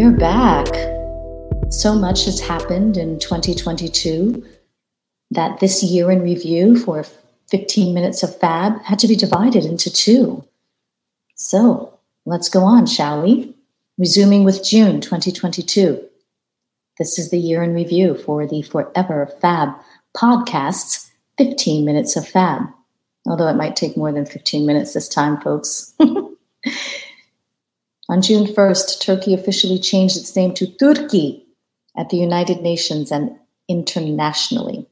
We're back. So much has happened in 2022 that this year in review for 15 minutes of Fab had to be divided into two. So let's go on, shall we? Resuming with June 2022. This is the year in review for the Forever Fab podcasts 15 minutes of Fab. Although it might take more than 15 minutes this time, folks. On June 1st, Turkey officially changed its name to Türkiye at the United Nations and internationally.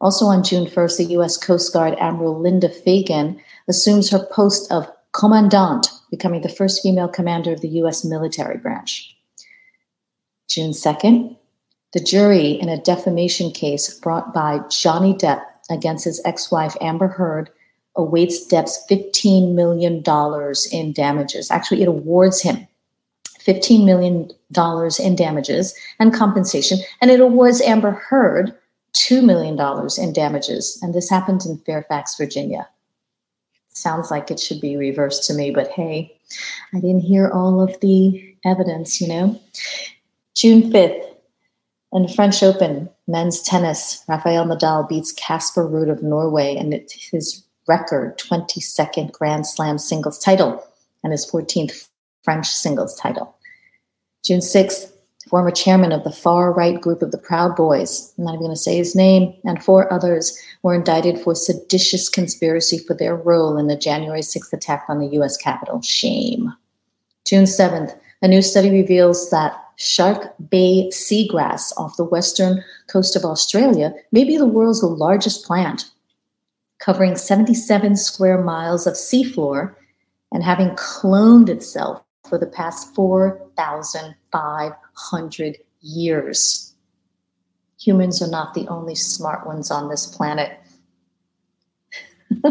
Also on June 1st, the U.S. Coast Guard Admiral Linda Fagan assumes her post of commandant, becoming the first female commander of the U.S. military branch. June 2nd, the jury in a defamation case brought by Johnny Depp against his ex wife Amber Heard awaits Depp's $15 million in damages. Actually, it awards him $15 million in damages and compensation, and it awards Amber Heard $2 million in damages. And this happened in Fairfax, Virginia. Sounds like it should be reversed to me, but hey, I didn't hear all of the evidence, you know? June 5th, in the French Open, men's tennis, Rafael Nadal beats Casper Ruud of Norway, and his record 22nd Grand Slam singles title and his 14th French singles title. June 6th, former chairman of the far right group of the Proud Boys, I'm not even going to say his name, and four others were indicted for seditious conspiracy for their role in the January 6th attack on the U.S. Capitol. Shame. June 7th, a new study reveals that Shark Bay seagrass off the western coast of Australia may be the world's largest plant covering 77 square miles of seafloor and having cloned itself for the past 4,500 years. Humans are not the only smart ones on this planet.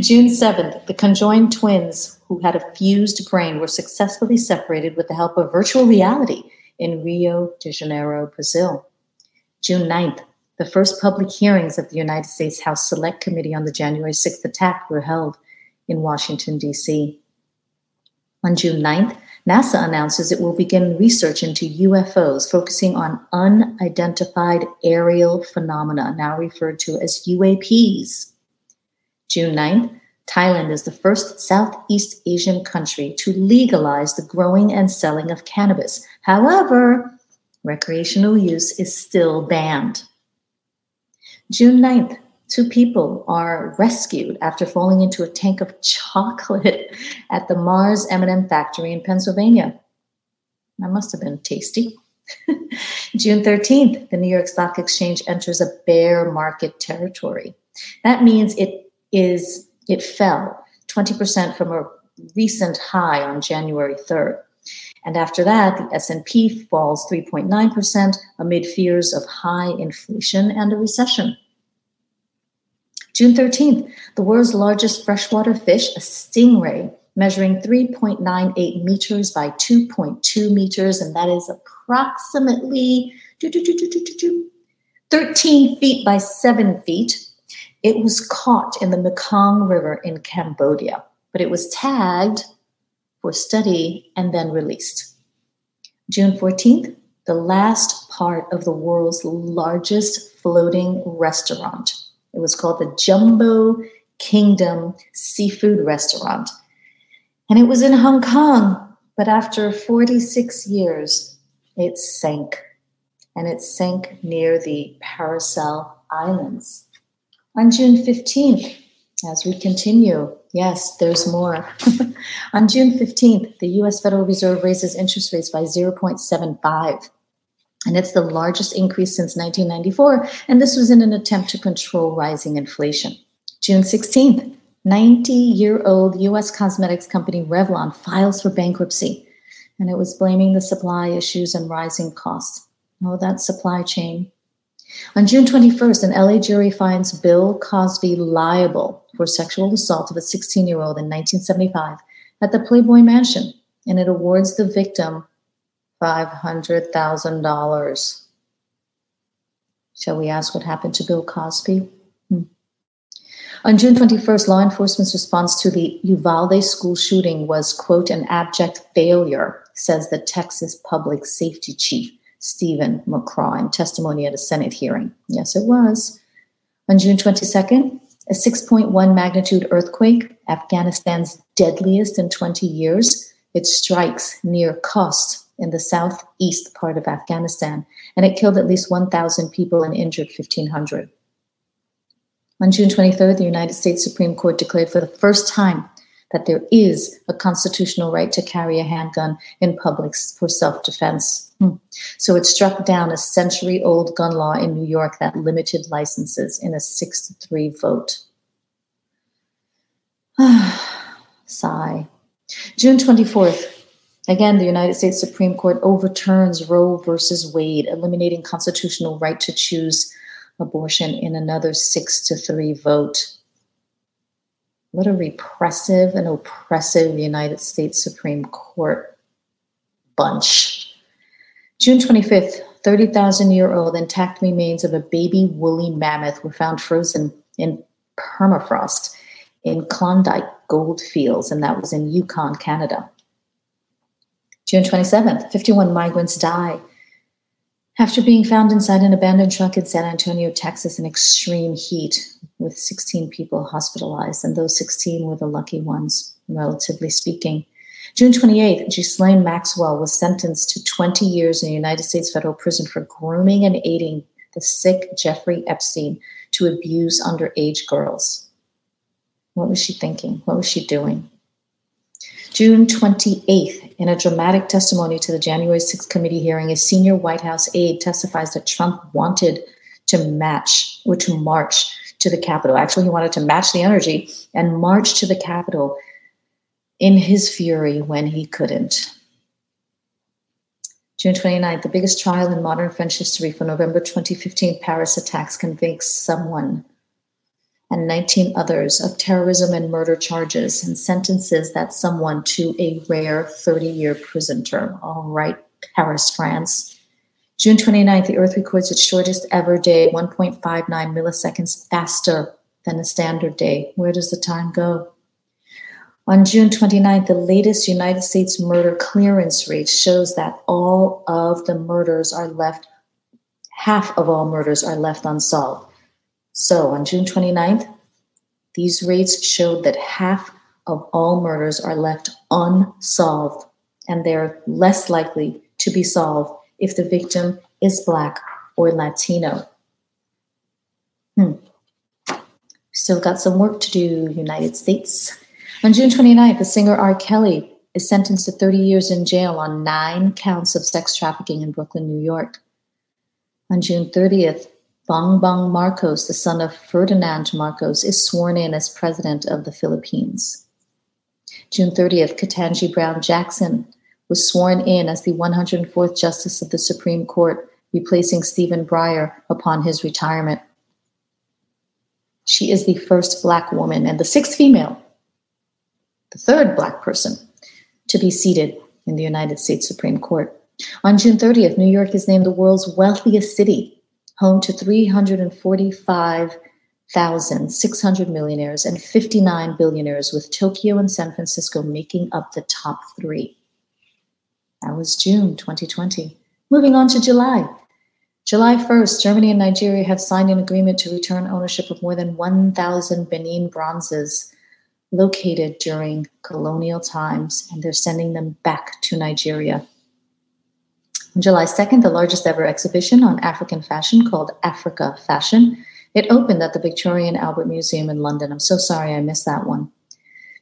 June 7th, the conjoined twins who had a fused brain were successfully separated with the help of virtual reality in Rio de Janeiro, Brazil. June 9th, the first public hearings of the United States House Select Committee on the January 6th attack were held in Washington, D.C. On June 9th, NASA announces it will begin research into UFOs, focusing on unidentified aerial phenomena, now referred to as UAPs. June 9th, Thailand is the first Southeast Asian country to legalize the growing and selling of cannabis. However, recreational use is still banned. June 9th, two people are rescued after falling into a tank of chocolate at the Mars M&M factory in Pennsylvania. That must have been tasty. June 13th, the New York Stock Exchange enters a bear market territory. That means it is it fell 20% from a recent high on January 3rd. And after that, the S&P falls 3.9% amid fears of high inflation and a recession. June 13th, the world's largest freshwater fish, a stingray, measuring 3.98 meters by 2.2 meters, and that is approximately 13 feet by 7 feet. It was caught in the Mekong River in Cambodia, but it was tagged for study and then released. June 14th, the last part of the world's largest floating restaurant. It was called the Jumbo Kingdom Seafood Restaurant. And it was in Hong Kong, but after 46 years, it sank. And it sank near the Paracel Islands. On June 15th, as we continue, yes, there's more. On June 15th, the US Federal Reserve raises interest rates by 0.75. And it's the largest increase since 1994. And this was in an attempt to control rising inflation. June 16th, 90 year old US cosmetics company Revlon files for bankruptcy. And it was blaming the supply issues and rising costs. Oh, that supply chain. On June 21st, an LA jury finds Bill Cosby liable for sexual assault of a 16 year old in 1975 at the Playboy Mansion, and it awards the victim $500,000. Shall we ask what happened to Bill Cosby? Hmm. On June 21st, law enforcement's response to the Uvalde school shooting was, quote, an abject failure, says the Texas public safety chief, Steven McCraw, in testimony at a Senate hearing. Yes, it was. On June 22nd, a 6.1 magnitude earthquake, Afghanistan's deadliest in 20 years, it strikes near Khost in the southeast part of Afghanistan, and it killed at least 1,000 people and injured 1,500. On June 23rd, the United States Supreme Court declared for the first time that there is a constitutional right to carry a handgun in public for self defense. Hmm. So it struck down a century old gun law in New York that limited licenses in a 6 to 3 vote. Sigh. June 24th, Again, the United States Supreme Court overturns Roe versus Wade, eliminating constitutional right to choose abortion in another six to three vote. What a repressive and oppressive United States Supreme Court bunch. June 25th, 30,000 year old intact remains of a baby woolly mammoth were found frozen in permafrost in Klondike gold fields, and that was in Yukon, Canada. June 27th, 51 migrants die after being found inside an abandoned truck in San Antonio, Texas, in extreme heat, with 16 people hospitalized, and those 16 were the lucky ones, relatively speaking. June 28th, Ghislaine Maxwell was sentenced to 20 years in a United States federal prison for grooming and aiding the sick Jeffrey Epstein to abuse underage girls. What was she thinking? What was she doing? June 28th, in a dramatic testimony to the January 6th committee hearing, a senior White House aide testifies that Trump wanted to match or to march to the Capitol. Actually, he wanted to match the energy and march to the Capitol in his fury when he couldn't. June 29th, the biggest trial in modern French history for November 2015 Paris attacks convicts someone and 19 others of terrorism and murder charges and sentences that someone to a rare 30 year prison term. All right, Paris, France. June 29th, the Earth records its shortest ever day, 1.59 milliseconds faster than a standard day. Where does the time go? On June 29th, the latest United States murder clearance rate shows that all of the murders are left, half of all murders are left unsolved. So on June 29th, these rates showed that half of all murders are left unsolved, and they're less likely to be solved if the victim is Black or Latino. Hmm. Still got some work to do, United States. On June 29th, the singer R. Kelly is sentenced to 30 years in jail on nine counts of sex trafficking in Brooklyn, New York. On June 30th, Bongbong Marcos, the son of Ferdinand Marcos, is sworn in as president of the Philippines. June 30th, Ketanji Brown Jackson was sworn in as the 104th Justice of the Supreme Court, replacing Stephen Breyer upon his retirement. She is the first Black woman and the sixth female, the third Black person, to be seated in the United States Supreme Court. On June 30th, New York is named the world's wealthiest city home to 345,600 millionaires and 59 billionaires, with Tokyo and San Francisco making up the top three. That was June 2020. Moving on to July. July 1st, Germany and Nigeria have signed an agreement to return ownership of more than 1,000 Benin bronzes located during colonial times, and they're sending them back to Nigeria. On July 2nd, the largest ever exhibition on African fashion called Africa Fashion. It opened at the Victoria and Albert Museum in London. I'm so sorry I missed that one.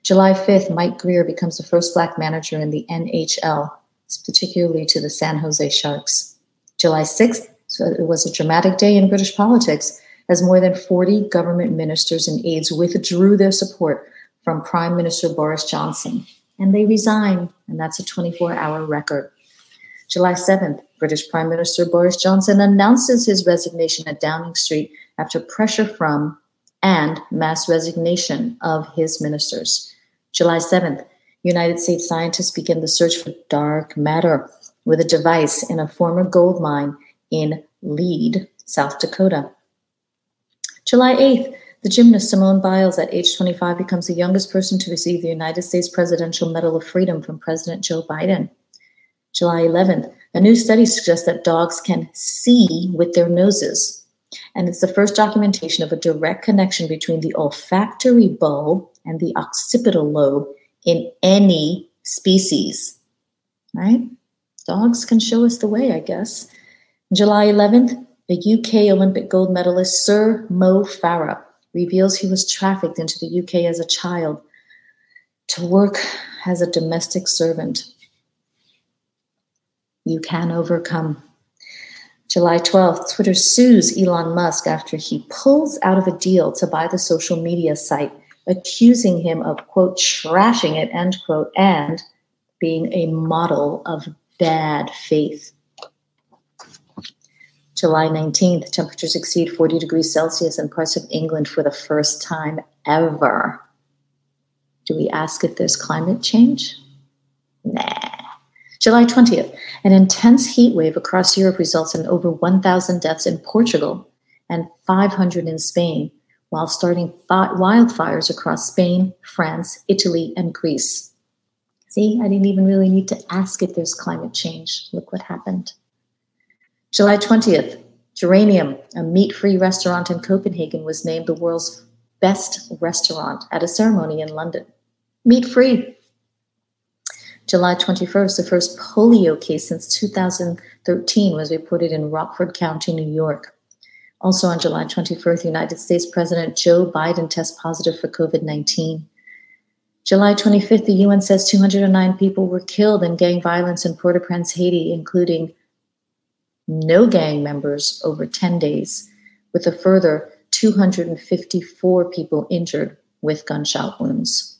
July 5th, Mike Grier becomes the first black manager in the NHL, particularly to the San Jose Sharks. July 6th, so it was a dramatic day in British politics as more than 40 government ministers and aides withdrew their support from Prime Minister Boris Johnson. And they resigned, and that's a 24 hour record. July 7th, British Prime Minister Boris Johnson announces his resignation at Downing Street after pressure from and mass resignation of his ministers. July 7th, United States scientists begin the search for dark matter with a device in a former gold mine in Lead, South Dakota. July 8th, the gymnast Simone Biles, at age 25, becomes the youngest person to receive the United States Presidential Medal of Freedom from President Joe Biden. July 11th, a new study suggests that dogs can see with their noses. And it's the first documentation of a direct connection between the olfactory bulb and the occipital lobe in any species. Right? Dogs can show us the way, I guess. July 11th, the UK Olympic gold medalist Sir Mo Farah reveals he was trafficked into the UK as a child to work as a domestic servant. You can overcome. July 12th, Twitter sues Elon Musk after he pulls out of a deal to buy the social media site, accusing him of, quote, trashing it, end quote, and being a model of bad faith. July 19th, temperatures exceed 40 degrees Celsius in parts of England for the first time ever. Do we ask if there's climate change? Nah. July 20th, an intense heat wave across Europe results in over 1,000 deaths in Portugal and 500 in Spain, while starting wildfires across Spain, France, Italy, and Greece. See, I didn't even really need to ask if there's climate change. Look what happened. July 20th, Geranium, a meat free restaurant in Copenhagen, was named the world's best restaurant at a ceremony in London. Meat free. July 21st, the first polio case since 2013 was reported in Rockford County, New York. Also on July 21st, United States President Joe Biden tests positive for COVID 19. July 25th, the UN says 209 people were killed in gang violence in Port au Prince, Haiti, including no gang members over 10 days, with a further 254 people injured with gunshot wounds.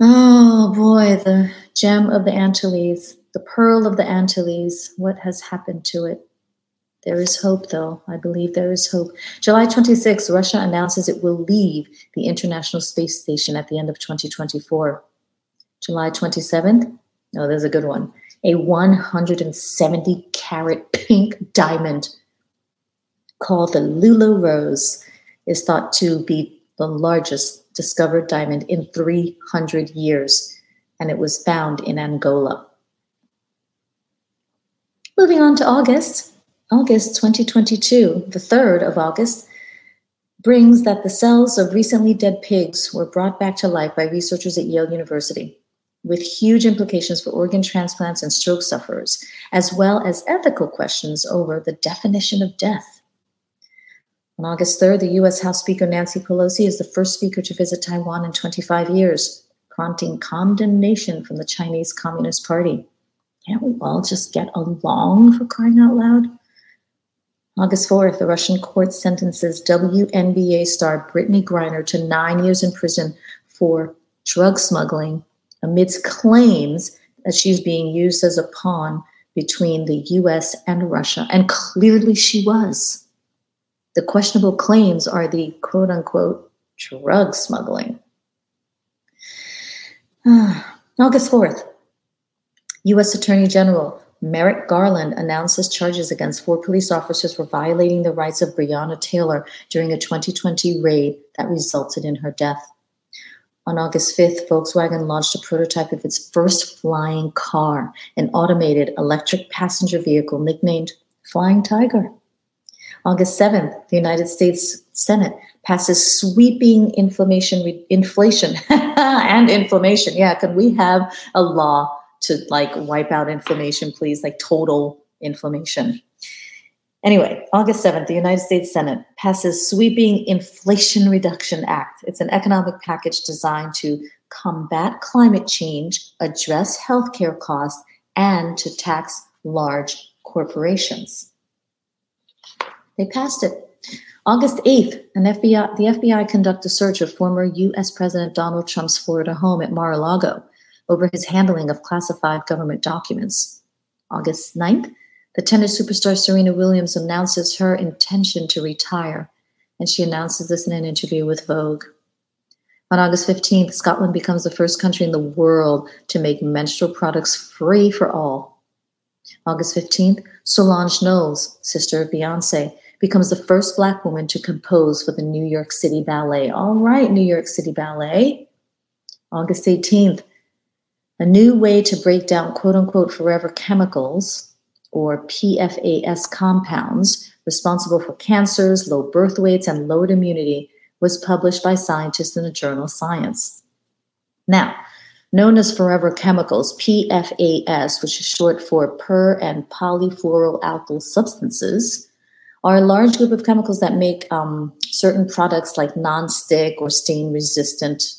Oh boy, the gem of the Antilles, the pearl of the Antilles, what has happened to it? There is hope, though. I believe there is hope. July 26, Russia announces it will leave the International Space Station at the end of 2024. July 27th, oh, there's a good one a 170 carat pink diamond called the Lulo Rose is thought to be the largest discovered diamond in 300 years, and it was found in Angola. Moving on to August, August 2022, the 3rd of August, brings that the cells of recently dead pigs were brought back to life by researchers at Yale University with huge implications for organ transplants and stroke sufferers, as well as ethical questions over the definition of death. On August 3rd, the U.S. House Speaker Nancy Pelosi is the first speaker to visit Taiwan in 25 years, prompting condemnation from the Chinese Communist Party. Can't we all just get along for crying out loud? August 4th, the Russian court sentences WNBA star Brittney Griner to nine years in prison for drug smuggling amidst claims that she's being used as a pawn between the US and Russia. And clearly she was. The questionable claims are the quote unquote drug smuggling. August 4th, U.S. Attorney General Merrick Garland announces charges against four police officers for violating the rights of Breonna Taylor during a 2020 raid that resulted in her death. On August 5th, Volkswagen launched a prototype of its first flying car, an automated electric passenger vehicle nicknamed Flying Tiger. August 7th, the United States Senate passes sweeping inflammation re- inflation and inflammation. Yeah, can we have a law to like wipe out inflammation, please? Like total inflammation. Anyway, August 7th, the United States Senate passes sweeping Inflation Reduction Act. It's an economic package designed to combat climate change, address healthcare costs, and to tax large corporations. They passed it. August 8th, an FBI, the FBI conducted a search of former U.S. President Donald Trump's Florida home at Mar-a-Lago over his handling of classified government documents. August 9th, the tennis superstar Serena Williams announces her intention to retire, and she announces this in an interview with Vogue. On August 15th, Scotland becomes the first country in the world to make menstrual products free for all. August 15th, Solange Knowles, sister of Beyonce, becomes the first Black woman to compose for the New York City Ballet. All right, New York City Ballet. August 18th, a new way to break down quote unquote forever chemicals or PFAS compounds responsible for cancers, low birth weights, and lowered immunity was published by scientists in the journal Science. Now, known as forever chemicals, PFAS, which is short for per and polyfluoroalkyl substances, are a large group of chemicals that make um, certain products like non-stick or stain resistant,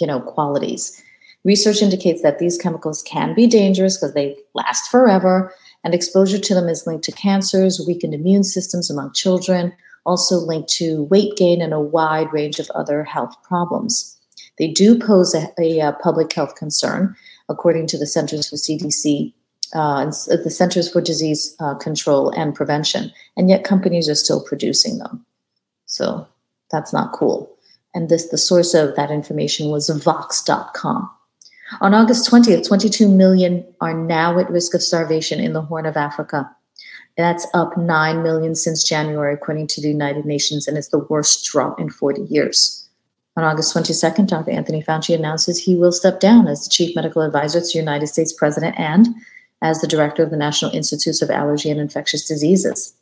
you know, qualities. Research indicates that these chemicals can be dangerous because they last forever and exposure to them is linked to cancers, weakened immune systems among children, also linked to weight gain and a wide range of other health problems. They do pose a, a, a public health concern, according to the Centers for CDC, uh, the Centers for Disease uh, Control and Prevention, and yet companies are still producing them. So that's not cool. And this, the source of that information was Vox.com. On August 20th, 22 million are now at risk of starvation in the Horn of Africa. That's up 9 million since January, according to the United Nations, and it's the worst drop in 40 years. On August 22nd, Dr. Anthony Fauci announces he will step down as the chief medical advisor to the United States president and as the director of the National Institutes of Allergy and Infectious Diseases.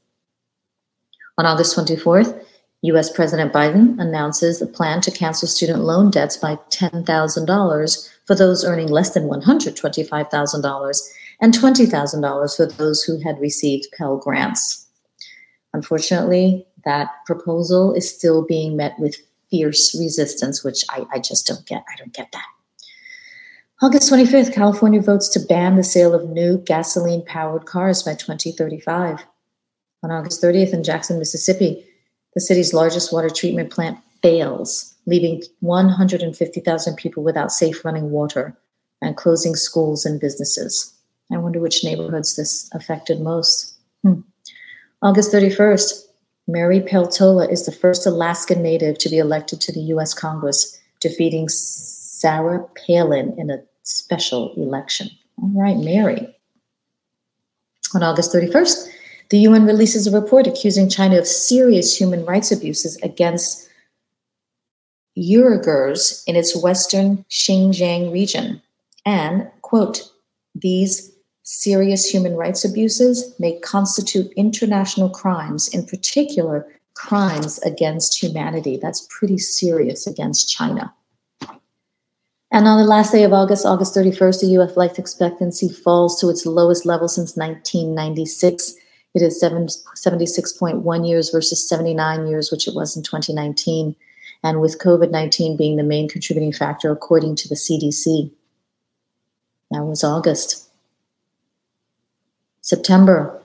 On August 24th, US President Biden announces a plan to cancel student loan debts by $10,000 for those earning less than $125,000 and $20,000 for those who had received Pell Grants. Unfortunately, that proposal is still being met with fierce resistance, which I, I just don't get. I don't get that. August 25th, California votes to ban the sale of new gasoline powered cars by 2035. On August 30th, in Jackson, Mississippi, the city's largest water treatment plant fails, leaving 150,000 people without safe running water and closing schools and businesses. I wonder which neighborhoods this affected most. Hmm. August 31st, Mary Peltola is the first Alaskan native to be elected to the U.S. Congress, defeating Sarah Palin in a special election. All right, Mary. On August 31st, the UN releases a report accusing China of serious human rights abuses against Uyghurs in its western Xinjiang region. And, quote, these serious human rights abuses may constitute international crimes, in particular, crimes against humanity. That's pretty serious against China. And on the last day of August, August 31st, the US life expectancy falls to its lowest level since 1996 it is 76.1 years versus 79 years, which it was in 2019. And with COVID 19 being the main contributing factor, according to the CDC. That was August. September.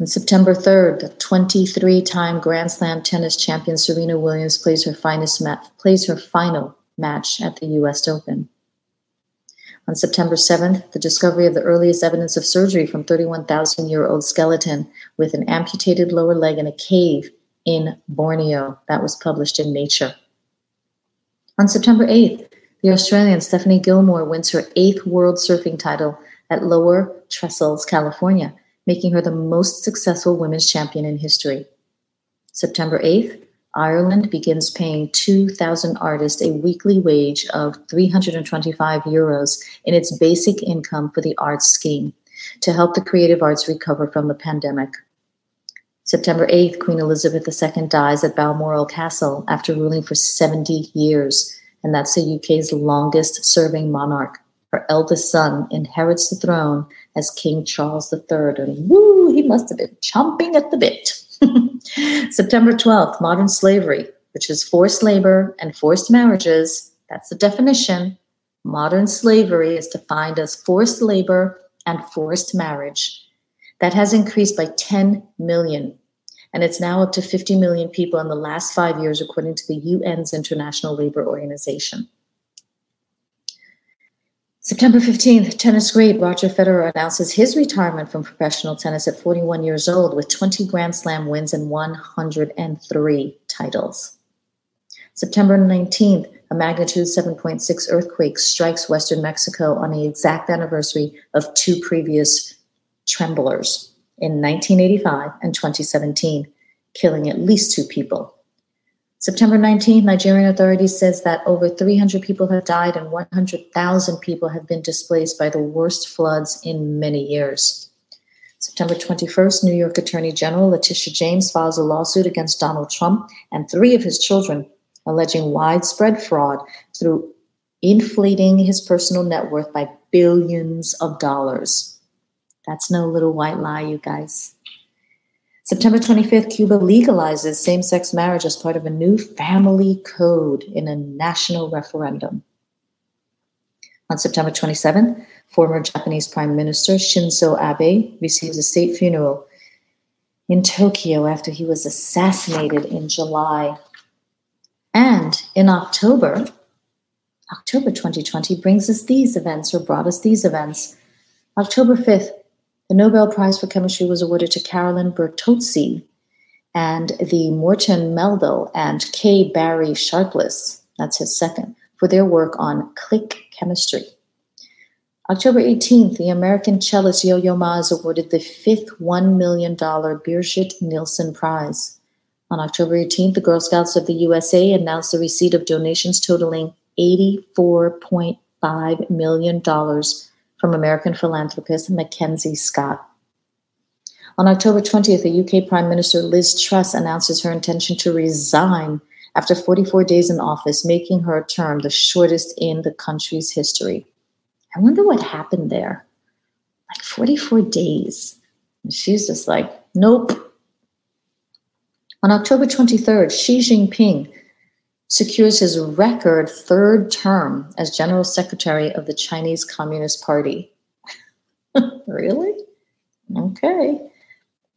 On September 3rd, the 23 time Grand Slam tennis champion Serena Williams plays her, finest ma- plays her final match at the US Open. On September 7th, the discovery of the earliest evidence of surgery from 31,000 year old skeleton with an amputated lower leg in a cave in Borneo. That was published in Nature. On September 8th, the Australian Stephanie Gilmore wins her eighth world surfing title at Lower Trestles, California, making her the most successful women's champion in history. September 8th, Ireland begins paying 2,000 artists a weekly wage of 325 euros in its basic income for the arts scheme to help the creative arts recover from the pandemic. September 8th, Queen Elizabeth II dies at Balmoral Castle after ruling for 70 years, and that's the UK's longest serving monarch. Her eldest son inherits the throne as King Charles III, and woo, he must have been chomping at the bit. September 12th, modern slavery, which is forced labor and forced marriages. That's the definition. Modern slavery is defined as forced labor and forced marriage. That has increased by 10 million. And it's now up to 50 million people in the last five years, according to the UN's International Labor Organization. September 15th, tennis great Roger Federer announces his retirement from professional tennis at 41 years old with 20 Grand Slam wins and 103 titles. September 19th, a magnitude 7.6 earthquake strikes western Mexico on the exact anniversary of two previous tremblers in 1985 and 2017, killing at least two people. September 19th, Nigerian authorities says that over 300 people have died and 100,000 people have been displaced by the worst floods in many years. September 21st, New York Attorney General Letitia James files a lawsuit against Donald Trump and three of his children, alleging widespread fraud through inflating his personal net worth by billions of dollars. That's no little white lie, you guys. September 25th, Cuba legalizes same sex marriage as part of a new family code in a national referendum. On September 27th, former Japanese Prime Minister Shinzo Abe receives a state funeral in Tokyo after he was assassinated in July. And in October, October 2020 brings us these events or brought us these events. October 5th, the Nobel Prize for Chemistry was awarded to Carolyn Bertozzi and the Morten Meldal and K. Barry Sharpless, that's his second, for their work on click chemistry. October 18th, the American cellist Yo Yo Ma is awarded the fifth $1 million Birgit Nilsson Prize. On October 18th, the Girl Scouts of the USA announced the receipt of donations totaling $84.5 million from American philanthropist Mackenzie Scott. On October 20th, the UK Prime Minister Liz Truss announces her intention to resign after 44 days in office, making her term the shortest in the country's history. I wonder what happened there. Like 44 days. And she's just like, nope. On October 23rd, Xi Jinping secures his record third term as General Secretary of the Chinese Communist Party. really? Okay.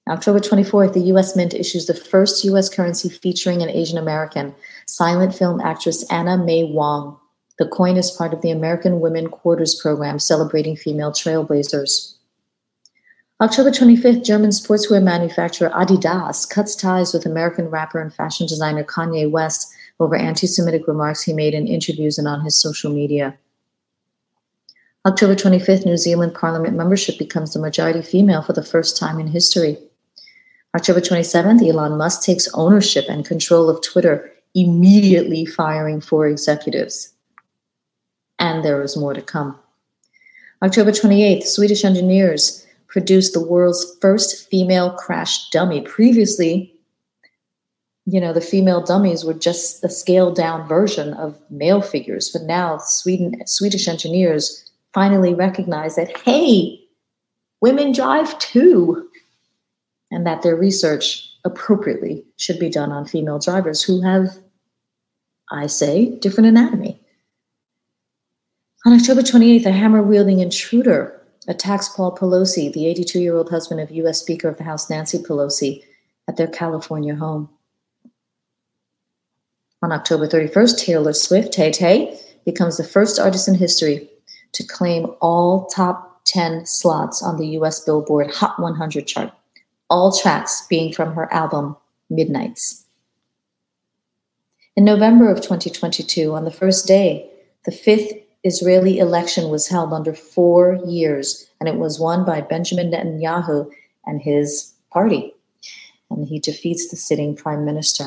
October 24th, the US Mint issues the first US currency featuring an Asian American, silent film actress Anna May Wong. The coin is part of the American Women Quarters program celebrating female trailblazers. October 25th, German sportswear manufacturer Adidas cuts ties with American rapper and fashion designer Kanye West over anti Semitic remarks he made in interviews and on his social media. October 25th, New Zealand Parliament membership becomes the majority female for the first time in history. October 27th, Elon Musk takes ownership and control of Twitter, immediately firing four executives. And there is more to come. October 28th, Swedish engineers produced the world's first female crash dummy. Previously, you know, the female dummies were just a scaled down version of male figures. But now Sweden, Swedish engineers finally recognize that, hey, women drive too, and that their research appropriately should be done on female drivers who have, I say, different anatomy. On October 28th, a hammer wielding intruder attacks Paul Pelosi, the 82 year old husband of U.S. Speaker of the House Nancy Pelosi, at their California home. On October 31st, Taylor Swift, Tay Tay, becomes the first artist in history to claim all top 10 slots on the US Billboard Hot 100 chart, all tracks being from her album Midnights. In November of 2022, on the first day, the fifth Israeli election was held under four years, and it was won by Benjamin Netanyahu and his party. And he defeats the sitting prime minister.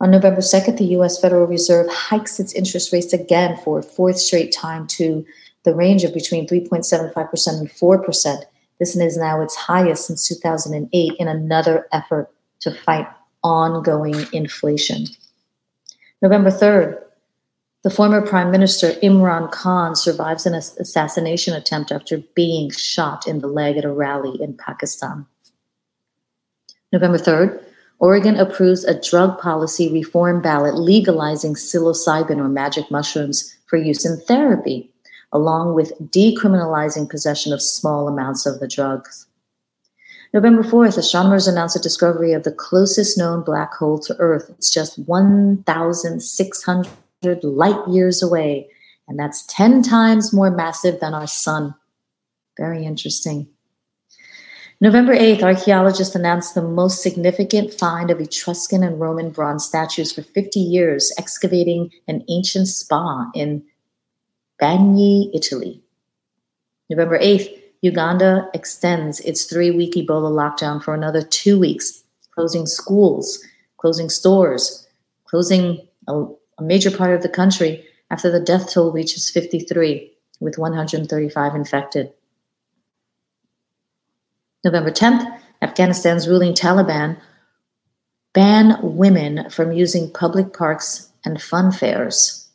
On November 2nd, the US Federal Reserve hikes its interest rates again for a fourth straight time to the range of between 3.75% and 4%, This is now its highest since 2008 in another effort to fight ongoing inflation. November 3rd, the former Prime Minister Imran Khan survives an assassination attempt after being shot in the leg at a rally in Pakistan. November 3rd, Oregon approves a drug policy reform ballot legalizing psilocybin or magic mushrooms for use in therapy, along with decriminalizing possession of small amounts of the drugs. November 4th, astronomers announced a discovery of the closest known black hole to Earth. It's just 1,600 light years away, and that's 10 times more massive than our sun. Very interesting. November 8th, archaeologists announced the most significant find of Etruscan and Roman bronze statues for 50 years, excavating an ancient spa in Bagni, Italy. November 8th, Uganda extends its three week Ebola lockdown for another two weeks, closing schools, closing stores, closing a, a major part of the country after the death toll reaches 53, with 135 infected. November 10th, Afghanistan's ruling Taliban ban women from using public parks and fun fairs.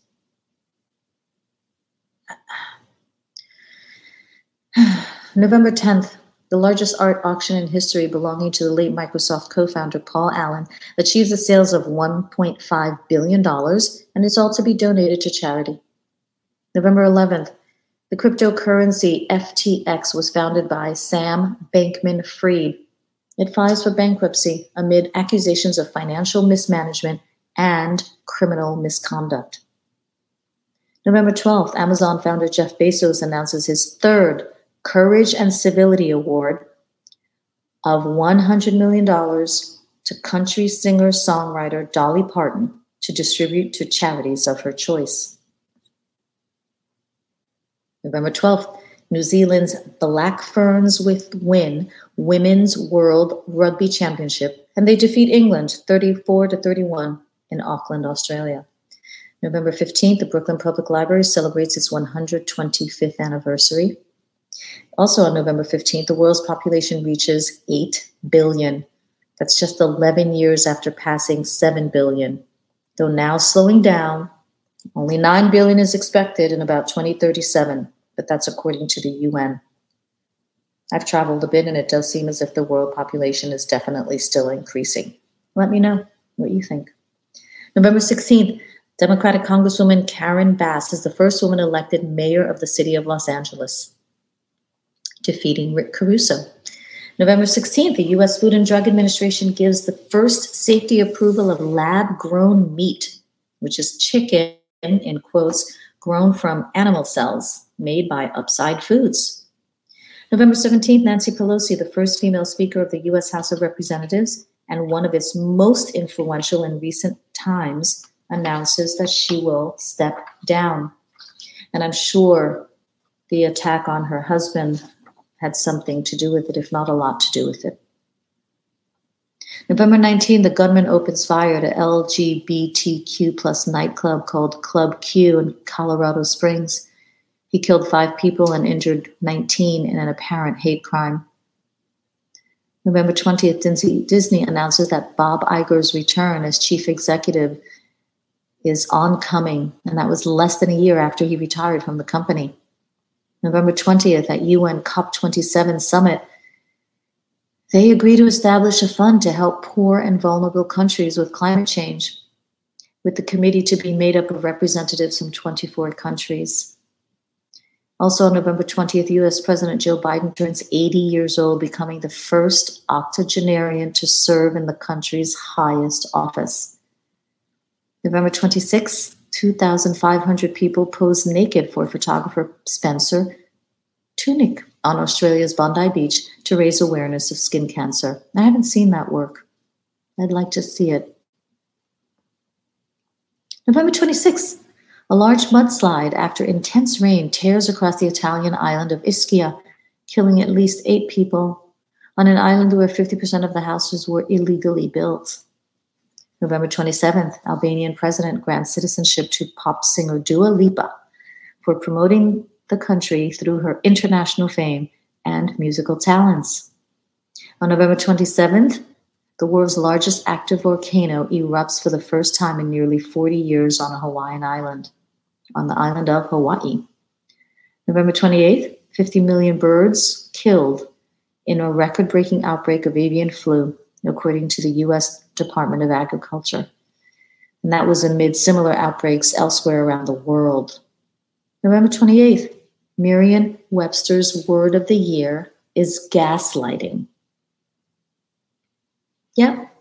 November 10th, the largest art auction in history belonging to the late Microsoft co founder Paul Allen achieves the sales of $1.5 billion, and is all to be donated to charity. November 11th, the cryptocurrency FTX was founded by Sam Bankman Fried. It files for bankruptcy amid accusations of financial mismanagement and criminal misconduct. November 12th, Amazon founder Jeff Bezos announces his third Courage and Civility Award of $100 million to country singer songwriter Dolly Parton to distribute to charities of her choice. November 12th, New Zealand's Black Ferns with win Women's World Rugby Championship, and they defeat England 34 to 31 in Auckland, Australia. November 15th, the Brooklyn Public Library celebrates its 125th anniversary. Also on November 15th, the world's population reaches 8 billion. That's just 11 years after passing 7 billion. Though now slowing down, only 9 billion is expected in about 2037, but that's according to the UN. I've traveled a bit and it does seem as if the world population is definitely still increasing. Let me know what you think. November 16th, Democratic Congresswoman Karen Bass is the first woman elected mayor of the city of Los Angeles defeating Rick Caruso. November 16th, the U.S. Food and Drug Administration gives the first safety approval of lab grown meat, which is chicken, in quotes, grown from animal cells made by Upside Foods. November 17th, Nancy Pelosi, the first female Speaker of the U.S. House of Representatives and one of its most influential in recent times, announces that she will step down. And I'm sure the attack on her husband had something to do with it, if not a lot to do with it. November 19, the gunman opens fire at a LGBTQ plus nightclub called Club Q in Colorado Springs. He killed five people and injured 19 in an apparent hate crime. November 20th, Disney announces that Bob Iger's return as chief executive is oncoming, and that was less than a year after he retired from the company. November 20th at UN COP27 summit, they agree to establish a fund to help poor and vulnerable countries with climate change, with the committee to be made up of representatives from 24 countries. Also, on November 20th, US President Joe Biden turns 80 years old, becoming the first octogenarian to serve in the country's highest office. November 26th, 2,500 people posed naked for photographer Spencer Tunick on Australia's Bondi Beach to raise awareness of skin cancer. I haven't seen that work. I'd like to see it. November 26th, a large mudslide after intense rain tears across the Italian island of Ischia, killing at least eight people on an island where 50% of the houses were illegally built. November 27th, Albanian president grants citizenship to pop singer Dua Lipa for promoting the country through her international fame and musical talents. On November 27th, the world's largest active volcano erupts for the first time in nearly 40 years on a Hawaiian island, on the island of Hawaii. November 28th, 50 million birds killed in a record breaking outbreak of avian flu, according to the U.S. Department of Agriculture. And that was amid similar outbreaks elsewhere around the world. November 28th, Merriam Webster's word of the year is gaslighting. Yep,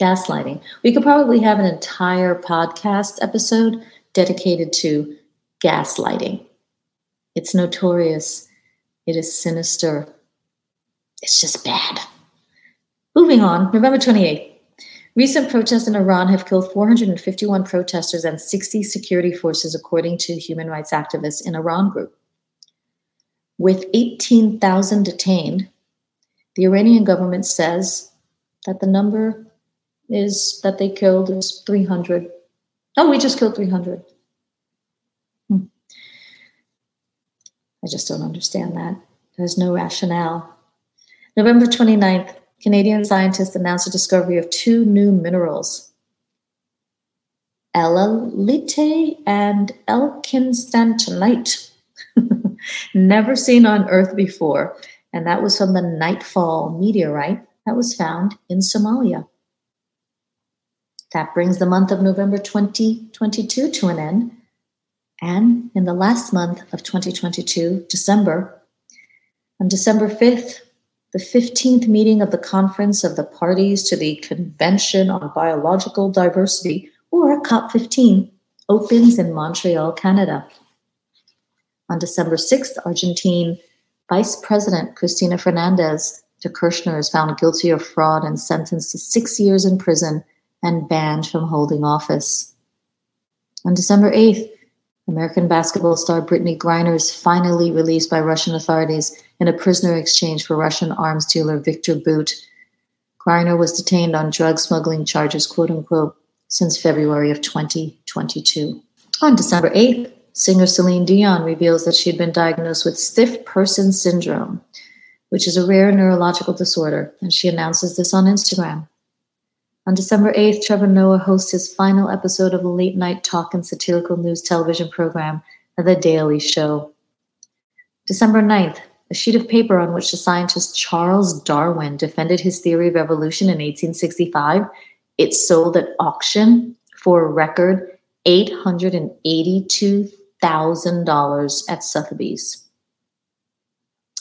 gaslighting. We could probably have an entire podcast episode dedicated to gaslighting. It's notorious, it is sinister, it's just bad. Moving on, November 28th. Recent protests in Iran have killed 451 protesters and 60 security forces, according to human rights activists in Iran Group. With 18,000 detained, the Iranian government says that the number is that they killed is 300. Oh, we just killed 300. Hmm. I just don't understand that. There's no rationale. November 29th, Canadian scientists announced the discovery of two new minerals, ellalite and elkinstantonite, never seen on Earth before. And that was from the Nightfall meteorite that was found in Somalia. That brings the month of November 2022 to an end. And in the last month of 2022, December, on December 5th, the 15th meeting of the Conference of the Parties to the Convention on Biological Diversity, or COP15, opens in Montreal, Canada. On December 6th, Argentine Vice President Cristina Fernandez de Kirchner is found guilty of fraud and sentenced to six years in prison and banned from holding office. On December 8th, American basketball star Brittney Griner is finally released by Russian authorities in a prisoner exchange for Russian arms dealer Viktor Bout. Griner was detained on drug smuggling charges, quote unquote, since February of 2022. On December 8th, singer Celine Dion reveals that she had been diagnosed with stiff person syndrome, which is a rare neurological disorder, and she announces this on Instagram. On December 8th, Trevor Noah hosts his final episode of a late night talk and satirical news television program, The Daily Show. December 9th, a sheet of paper on which the scientist Charles Darwin defended his theory of evolution in 1865, it sold at auction for a record $882,000 at Sotheby's.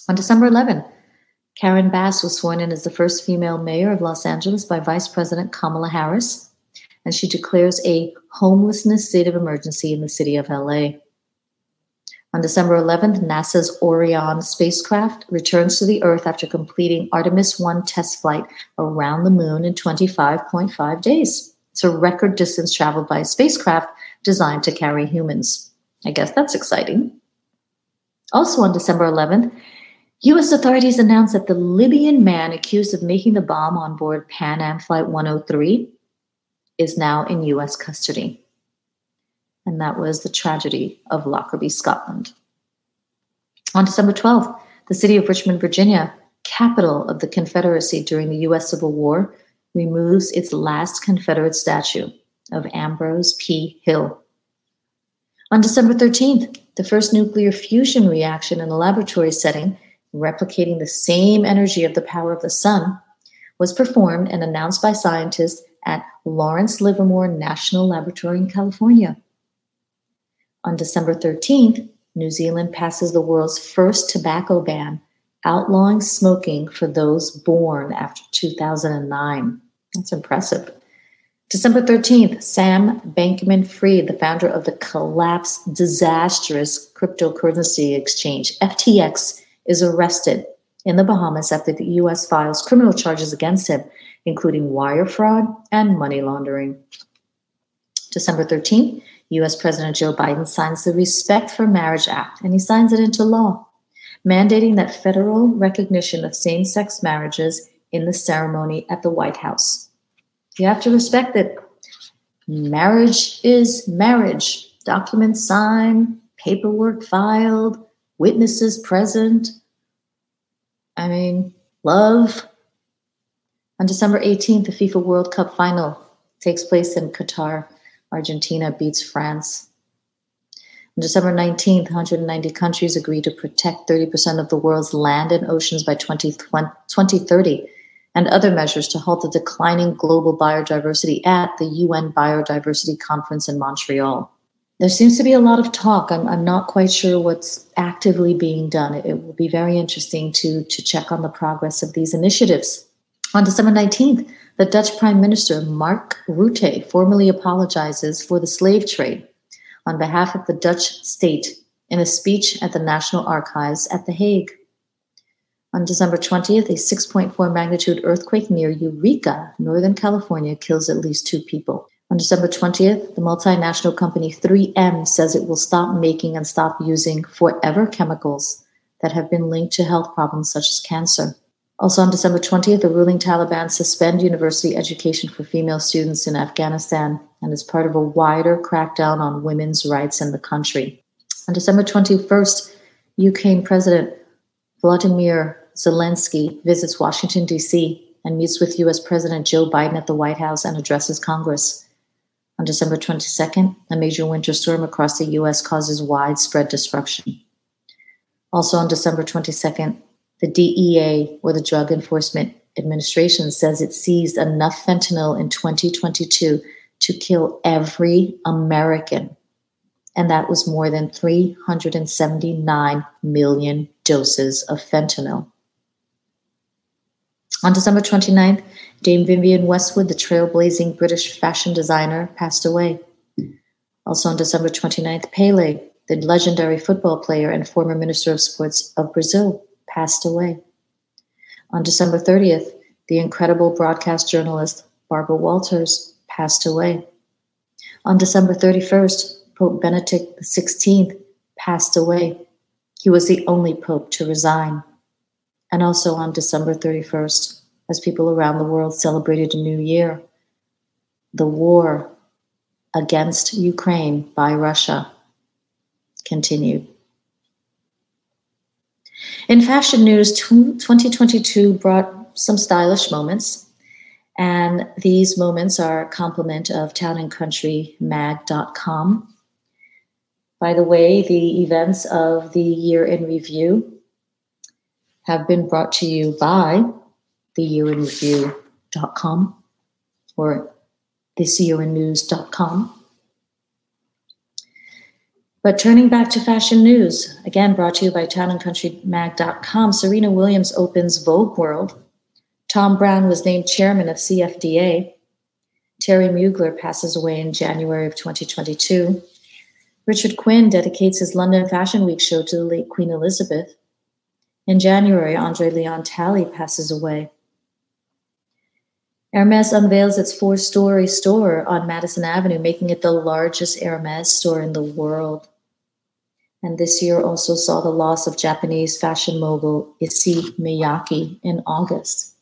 On December 11th, Karen Bass was sworn in as the first female mayor of Los Angeles by Vice President Kamala Harris, and she declares a homelessness state of emergency in the city of LA. On December 11th, NASA's Orion spacecraft returns to the Earth after completing Artemis 1 test flight around the moon in 25.5 days. It's a record distance traveled by a spacecraft designed to carry humans. I guess that's exciting. Also on December 11th, U.S. authorities announced that the Libyan man accused of making the bomb on board Pan Am Flight 103 is now in U.S. custody. And that was the tragedy of Lockerbie, Scotland. On December 12th, the city of Richmond, Virginia, capital of the Confederacy during the U.S. Civil War, removes its last Confederate statue of Ambrose P. Hill. On December 13th, the first nuclear fusion reaction in a laboratory setting replicating the same energy of the power of the sun, was performed and announced by scientists at Lawrence Livermore National Laboratory in California. On December 13th, New Zealand passes the world's first tobacco ban, outlawing smoking for those born after 2009. That's impressive. December 13th, Sam Bankman Fried, the founder of the collapsed, disastrous cryptocurrency exchange FTX, is arrested in the Bahamas after the U.S. files criminal charges against him, including wire fraud and money laundering. December 13th, U.S. President Joe Biden signs the Respect for Marriage Act, and he signs it into law, mandating that federal recognition of same sex marriages in the ceremony at the White House. You have to respect it. Marriage is marriage. Documents signed, paperwork filed, witnesses present, I mean, love. On December 18th, the FIFA World Cup final takes place in Qatar. Argentina beats France. On December 19th, 190 countries agreed to protect 30% of the world's land and oceans by 2030 and other measures to halt the declining global biodiversity at the UN Biodiversity Conference in Montreal. There seems to be a lot of talk. I'm, I'm not quite sure what's actively being done. It, it will be very interesting to, to check on the progress of these initiatives. On December 19th, the Dutch Prime Minister Mark Rutte formally apologizes for the slave trade on behalf of the Dutch state in a speech at the National Archives at The Hague. On December 20th, a 6.4 magnitude earthquake near Eureka, Northern California, kills at least two people. On December 20th, the multinational company 3M says it will stop making and stop using forever chemicals that have been linked to health problems such as cancer. Also on December 20th, the ruling Taliban suspend university education for female students in Afghanistan and is part of a wider crackdown on women's rights in the country. On December 21st, Ukraine President Vladimir Zelensky visits Washington, D.C., and meets with U.S. President Joe Biden at the White House and addresses Congress. On December 22nd, a major winter storm across the U.S. causes widespread disruption. Also on December 22nd, the DEA, or the Drug Enforcement Administration, says it seized enough fentanyl in 2022 to kill every American. And that was more than 379 million doses of fentanyl. On December 29th, Dame Vivienne Westwood, the trailblazing British fashion designer, passed away. Also on December 29th, Pele, the legendary football player and former Minister of Sports of Brazil, passed away. On December 30th, the incredible broadcast journalist Barbara Walters passed away. On December 31st, Pope Benedict XVI passed away. He was the only pope to resign and also on December 31st, as people around the world celebrated a new year, the war against Ukraine by Russia continued. In fashion news, 2022 brought some stylish moments, and these moments are a complement of townandcountrymag.com. By the way, the events of the year in review have been brought to you by theyearinreview.com or thisyearinnews.com. But turning back to fashion news, again brought to you by townandcountrymag.com, Serena Williams opens Vogue World. Thom Browne was named chairman of CFDA. Thierry Mugler passes away in January of 2022. Richard Quinn dedicates his London Fashion Week show to the late Queen Elizabeth. In January, Andre Leon Talley passes away. Hermes unveils its four story store on Madison Avenue, making it the largest Hermes store in the world. And this year also saw the loss of Japanese fashion mogul Issey Miyake in August.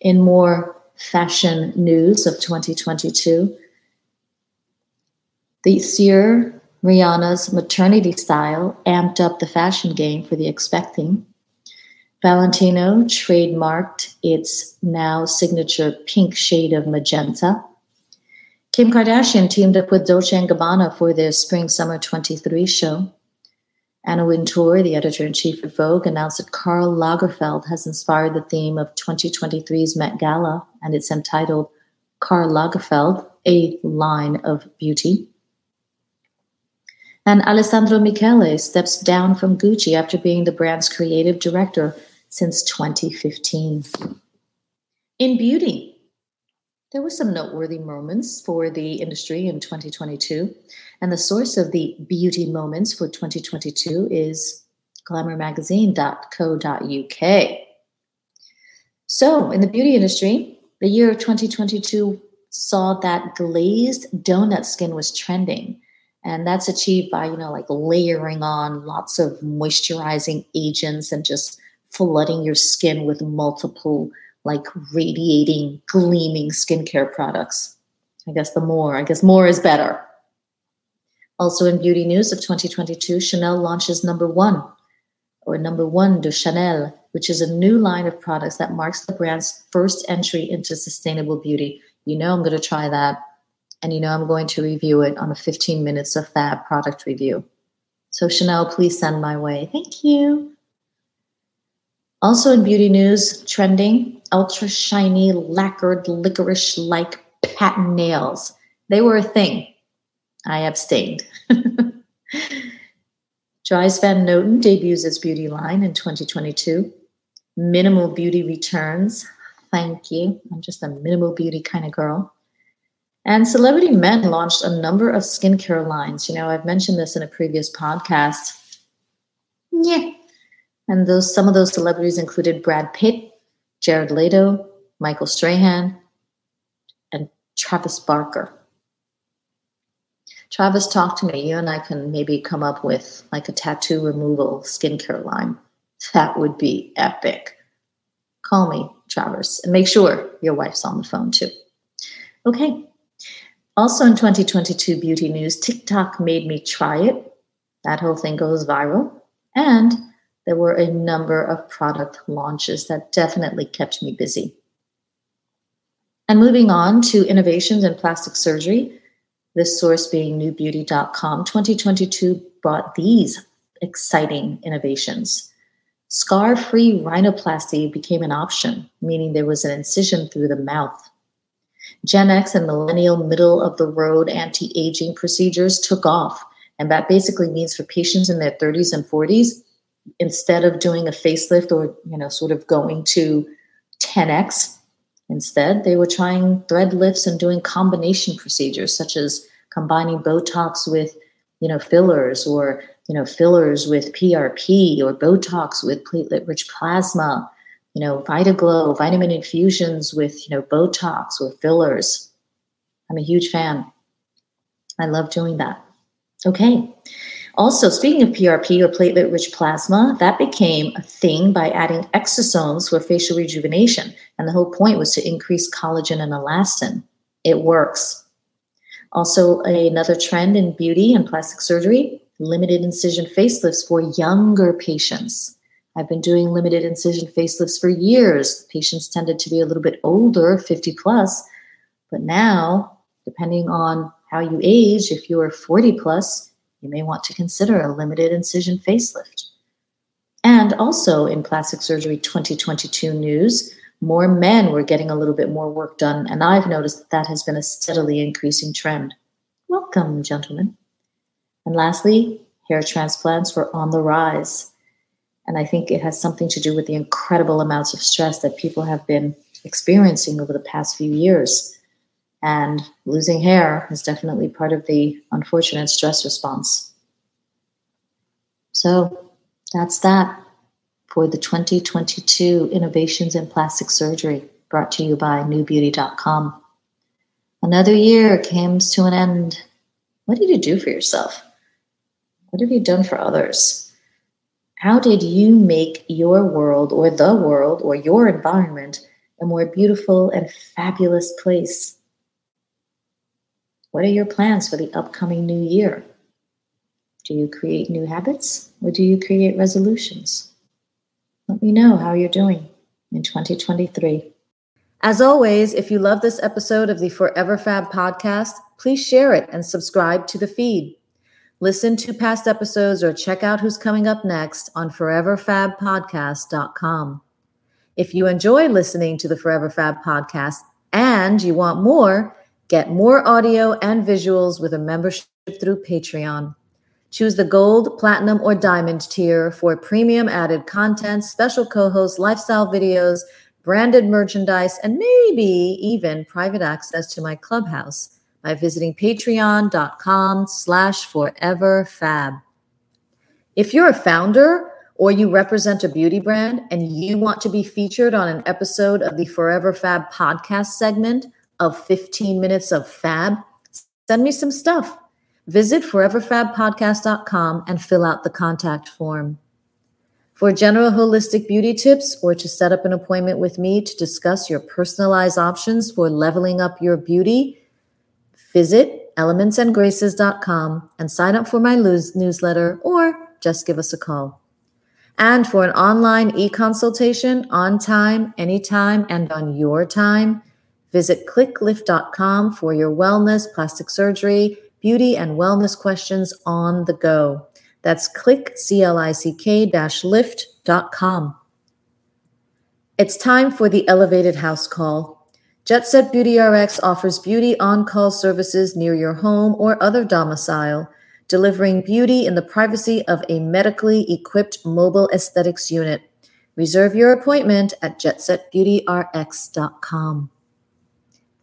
In more fashion news of 2022, this year Rihanna's maternity style amped up the fashion game for the expecting. Valentino trademarked its now signature pink shade of magenta. Kim Kardashian teamed up with Dolce & Gabbana for their Spring Summer 23 show. Anna Wintour, the editor in chief of Vogue, announced that Karl Lagerfeld has inspired the theme of 2023's Met Gala, and it's entitled Karl Lagerfeld, a line of beauty. And Alessandro Michele steps down from Gucci after being the brand's creative director since 2015. In beauty, there were some noteworthy moments for the industry in 2022, and the source of the beauty moments for 2022 is glamourmagazine.co.uk. So, in the beauty industry, the year of 2022 saw that glazed donut skin was trending and that's achieved by you know like layering on lots of moisturizing agents and just flooding your skin with multiple like radiating gleaming skincare products i guess the more i guess more is better also in beauty news of 2022 chanel launches number one or number one de Chanel, which is a new line of products that marks the brand's first entry into sustainable beauty. You know, I'm going to try that. And you know, I'm going to review it on a 15 minutes of Fab product review. So, Chanel, please send my way. Thank you. Also, in beauty news, trending ultra shiny, lacquered, licorice like patent nails. They were a thing. I abstained. Dries Van Noten debuts its beauty line in 2022. Minimal Beauty returns. Thank you. I'm just a minimal beauty kind of girl. And Celebrity Men launched a number of skincare lines. You know, I've mentioned this in a previous podcast. Yeah. And those some of those celebrities included Brad Pitt, Jared Leto, Michael Strahan, and Travis Barker. Travis, talk to me. You and I can maybe come up with like a tattoo removal skincare line. That would be epic. Call me, Travis, and make sure your wife's on the phone too. Okay. Also in 2022 beauty news, TikTok made me try it. That whole thing goes viral. And there were a number of product launches that definitely kept me busy. And moving on to innovations in plastic surgery, this source being newbeauty.com, 2022 brought these exciting innovations. Scar free rhinoplasty became an option, meaning there was an incision through the mouth. Gen X and millennial middle of the road anti aging procedures took off. And that basically means for patients in their 30s and 40s, instead of doing a facelift or, you know, sort of going to 10x, Instead, they were trying thread lifts and doing combination procedures such as combining Botox with, you know, fillers or, you know, fillers with PRP or Botox with platelet-rich plasma, you know, VitaGlow, vitamin infusions with, you know, Botox or fillers. I'm a huge fan. I love doing that. Okay. Also, speaking of PRP or platelet rich plasma, that became a thing by adding exosomes for facial rejuvenation. And the whole point was to increase collagen and elastin. It works. Also, another trend in beauty and plastic surgery limited incision facelifts for younger patients. I've been doing limited incision facelifts for years. Patients tended to be a little bit older, 50 plus, but now, depending on how you age, if you are 40 plus, you may want to consider a limited incision facelift. And also in plastic surgery 2022 news, more men were getting a little bit more work done, and I've noticed that that has been a steadily increasing trend. Welcome, gentlemen. And lastly, hair transplants were on the rise. And I think it has something to do with the incredible amounts of stress that people have been experiencing over the past few years. And losing hair is definitely part of the unfortunate stress response. So that's that for the 2022 Innovations in Plastic Surgery brought to you by newbeauty.com. Another year comes to an end. What did you do for yourself? What have you done for others? How did you make your world or the world or your environment a more beautiful and fabulous place? What are your plans for the upcoming new year? Do you create new habits or do you create resolutions? Let me know how you're doing in 2023. As always, if you love this episode of the Forever Fab podcast, please share it and subscribe to the feed. Listen to past episodes or check out who's coming up next on foreverfabpodcast.com. If you enjoy listening to the Forever Fab podcast and you want more, Get more audio and visuals with a membership through Patreon. Choose the gold, platinum, or diamond tier for premium added content, special co-hosts, lifestyle videos, branded merchandise, and maybe even private access to my clubhouse by visiting patreon.com slash foreverfab. If you're a founder or you represent a beauty brand and you want to be featured on an episode of the Forever Fab podcast segment – of 15 minutes of fab, send me some stuff. Visit foreverfabpodcast.com and fill out the contact form. For general holistic beauty tips or to set up an appointment with me to discuss your personalized options for leveling up your beauty, visit elementsandgraces.com and sign up for my newsletter or just give us a call. And for an online e consultation on time, anytime, and on your time, visit clicklift.com for your wellness, plastic surgery, beauty, and wellness questions on the go. That's click, C L I C K dash lift.com. It's time for the elevated house call. Jet Set Beauty RX offers beauty on call services near your home or other domicile delivering beauty in the privacy of a medically equipped mobile aesthetics unit. Reserve your appointment at jetsetbeautyrx.com.